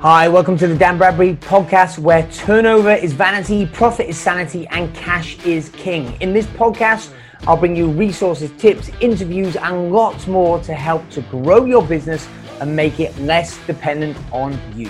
Hi, welcome to the Dan Bradbury podcast where turnover is vanity, profit is sanity, and cash is king. In this podcast, I'll bring you resources, tips, interviews, and lots more to help to grow your business and make it less dependent on you.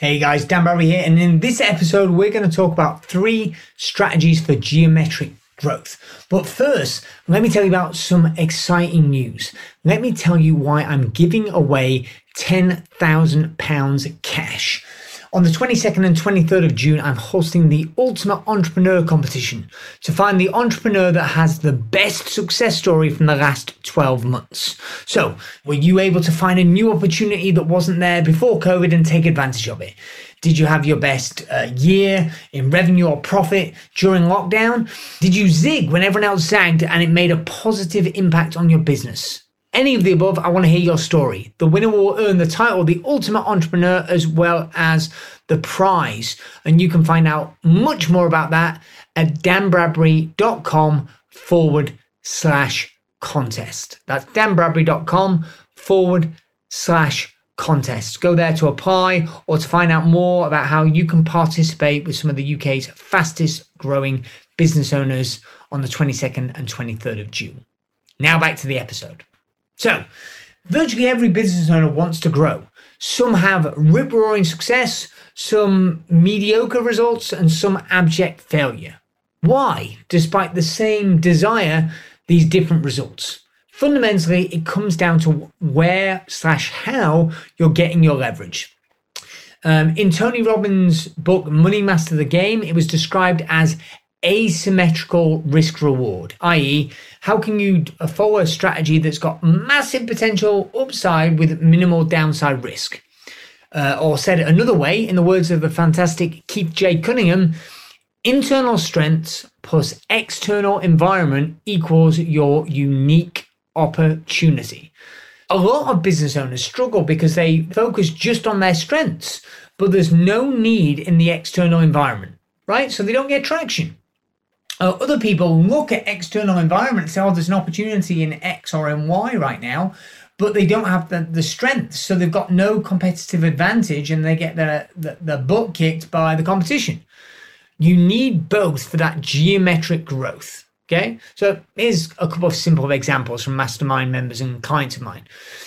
Hey guys, Dan Bradbury here, and in this episode, we're going to talk about three strategies for geometric growth. But first, let me tell you about some exciting news. Let me tell you why I'm giving away £10,000 cash. On the 22nd and 23rd of June, I'm hosting the Ultimate Entrepreneur Competition to find the entrepreneur that has the best success story from the last 12 months. So, were you able to find a new opportunity that wasn't there before COVID and take advantage of it? Did you have your best uh, year in revenue or profit during lockdown? Did you zig when everyone else zagged and it made a positive impact on your business? any of the above, I want to hear your story. The winner will earn the title, The Ultimate Entrepreneur, as well as the prize. And you can find out much more about that at danbradbury.com forward slash contest. That's danbradbury.com forward slash contest. Go there to apply or to find out more about how you can participate with some of the UK's fastest growing business owners on the 22nd and 23rd of June. Now back to the episode. So, virtually every business owner wants to grow. Some have rip roaring success, some mediocre results, and some abject failure. Why, despite the same desire, these different results? Fundamentally, it comes down to where slash how you're getting your leverage. Um, in Tony Robbins' book Money Master the Game, it was described as asymmetrical risk reward, i.e., how can you follow a strategy that's got massive potential upside with minimal downside risk? Uh, or said it another way, in the words of the fantastic Keith J. Cunningham, internal strengths plus external environment equals your unique opportunity. A lot of business owners struggle because they focus just on their strengths, but there's no need in the external environment, right? So they don't get traction uh, other people look at external environment and say, oh, there's an opportunity in X or in Y right now, but they don't have the, the strength. So they've got no competitive advantage and they get their, their, their butt kicked by the competition. You need both for that geometric growth. Okay, so here's a couple of simple examples from mastermind members and clients of mine.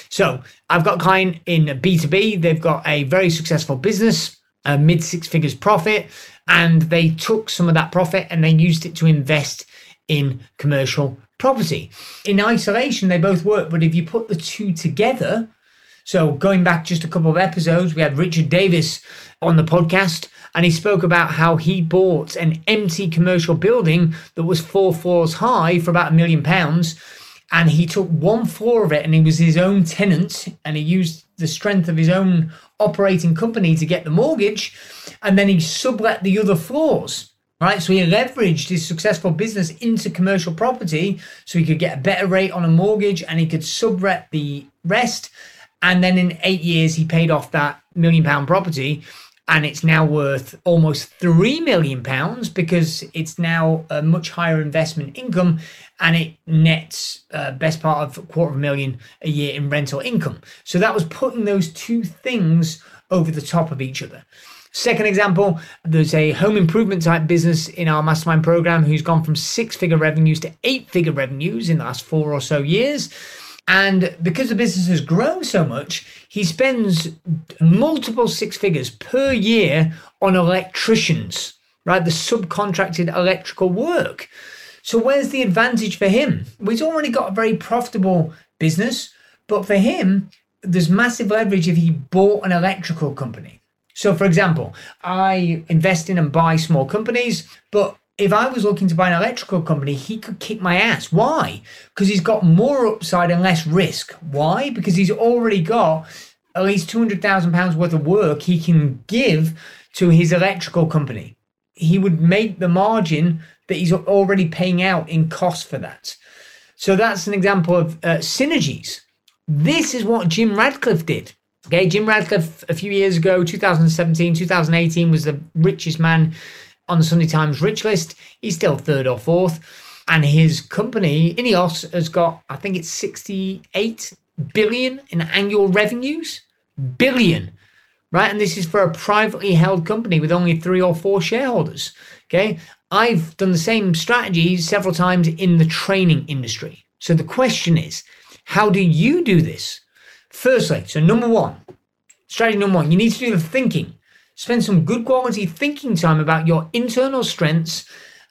So I've got a client in B2B, they've got a very successful business, a mid six figures profit and they took some of that profit and they used it to invest in commercial property. In isolation, they both work, but if you put the two together, so going back just a couple of episodes, we had Richard Davis on the podcast, and he spoke about how he bought an empty commercial building that was four floors high for about a million pounds. And he took one floor of it and he was his own tenant and he used the strength of his own operating company to get the mortgage, and then he sublet the other floors. Right, so he leveraged his successful business into commercial property so he could get a better rate on a mortgage and he could sublet the rest. And then in eight years, he paid off that million pound property and it's now worth almost three million pounds because it's now a much higher investment income and it nets uh, best part of a quarter of a million a year in rental income. So that was putting those two things over the top of each other. Second example, there's a home improvement type business in our mastermind program who's gone from six figure revenues to eight figure revenues in the last four or so years. And because the business has grown so much, he spends multiple six figures per year on electricians, right? The subcontracted electrical work. So where's the advantage for him? Well, he's already got a very profitable business, but for him, there's massive leverage if he bought an electrical company. So, for example, I invest in and buy small companies, but if I was looking to buy an electrical company, he could kick my ass. Why? Because he's got more upside and less risk. Why? Because he's already got at least £200,000 worth of work he can give to his electrical company. He would make the margin that he's already paying out in cost for that. So that's an example of uh, synergies. This is what Jim Ratcliffe did. Okay, Jim Ratcliffe a few years ago, 2017, 2018, was the richest man on the Sunday Times rich list. He's still third or fourth. And his company, Ineos, has got, I think it's 68 billion in annual revenues. billion, right? And this is for a privately held company with only three or four shareholders. Okay. I've done the same strategy several times in the training industry. So the question is, how do you do this? Firstly, so number one, strategy number one, you need to do the thinking. Spend some good quality thinking time about your internal strengths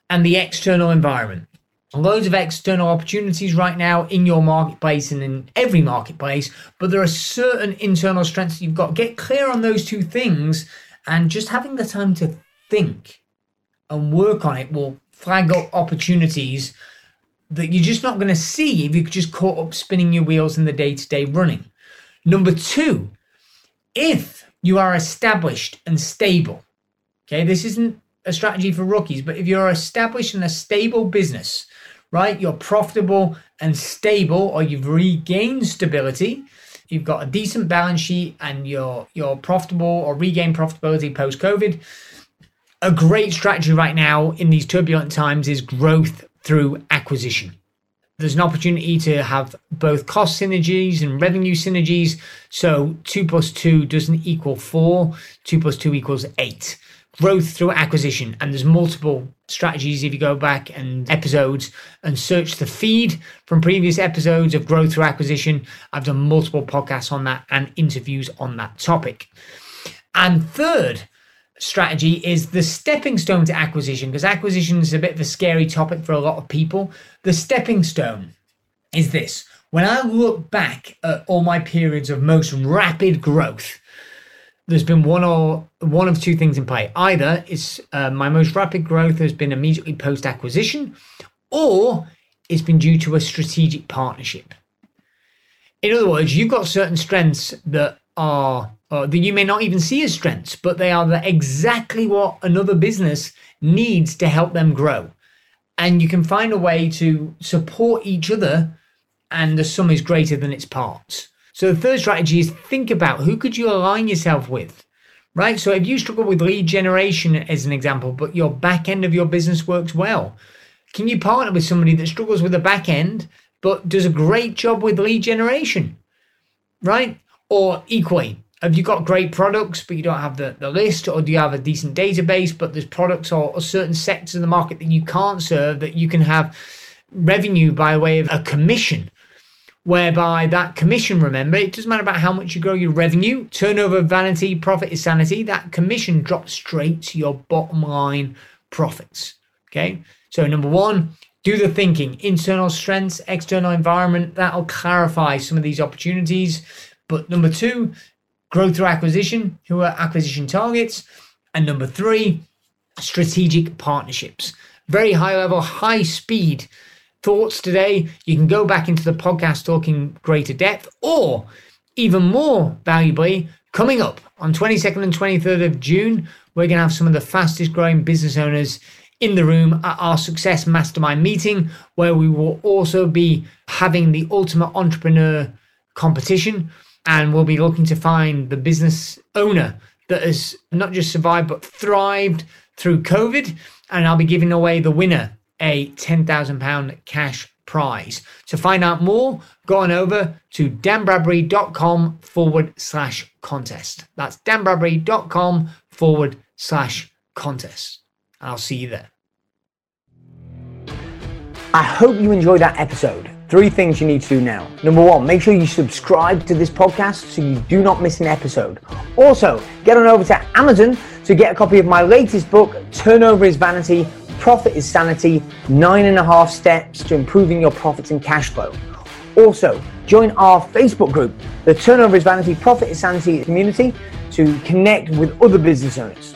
and the external environment. Loads of external opportunities right now in your marketplace and in every marketplace, but there are certain internal strengths you've got. Get clear on those two things, and just having the time to think and work on it will flag up opportunities that you're just not going to see if you're just caught up spinning your wheels in the day to day running. Number two, if you are established and stable, okay, this isn't a strategy for rookies, but if you're established in a stable business, right, you're profitable and stable, or you've regained stability, you've got a decent balance sheet, and you're you're profitable or regain profitability post COVID. A great strategy right now in these turbulent times is growth through acquisition. There's an opportunity to have both cost synergies and revenue synergies. So two plus two doesn't equal four, two plus two equals eight growth through acquisition. And there's multiple strategies if you go back and episodes and search the feed from previous episodes of growth through acquisition. I've done multiple podcasts on that and interviews on that topic. And third, strategy is the stepping stone to acquisition because acquisition is a bit of a scary topic for a lot of people. The stepping stone is this. When I look back at all my periods of most rapid growth, there's been one or one of two things in play. Either it's uh, my most rapid growth has been immediately post acquisition, or it's been due to a strategic partnership. In other words, you've got certain strengths that are uh, that you may not even see as strengths, but they are the, exactly what another business needs to help them grow. And you can find a way to support each other, and the sum is greater than its parts. So the third strategy is think about who could you align yourself with, right? So if you struggle with lead generation as an example, but your back end of your business works well, can you partner with somebody that struggles with the back end but does a great job with lead generation, right? Or equally, have you got great products but you don't have the, the list, or do you have a decent database but there's products or, or certain sectors of the market that you can't serve that you can have revenue by way of a commission? whereby that commission, remember, it doesn't matter about how much you grow your revenue, turnover, vanity, profit is sanity, that commission drops straight to your bottom line profits. Okay. So, number one, do the thinking, internal strengths, external environment, that'll clarify some of these opportunities. But number two, growth through acquisition, who are acquisition targets. And number three, strategic partnerships. Very high level, high speed thoughts today, you can go back into the podcast talking greater depth, or even more valuably, coming up on 22nd and 23rd of June, we're going to have some of the fastest growing business owners in the room at our Success Mastermind meeting, where we will also be having the Ultimate Entrepreneur competition. And we'll be looking to find the business owner that has not just survived but thrived through COVID. And I'll be giving away the winner a £10,000 cash prize. To find out more, go on over to danbradbury.com forward slash contest. That's danbradbury.com forward slash contest. I'll see you there. I hope you enjoyed that episode. Three things you need to do now. Number one, make sure you subscribe to this podcast so you do not miss an episode. Also, get on over to Amazon to get a copy of my latest book, Turnover is Vanity Profit is Sanity Nine and a Half Steps to Improving Your Profits and Cash Flow. Also, join our Facebook group, the Turnover is Vanity Profit is Sanity community, to connect with other business owners.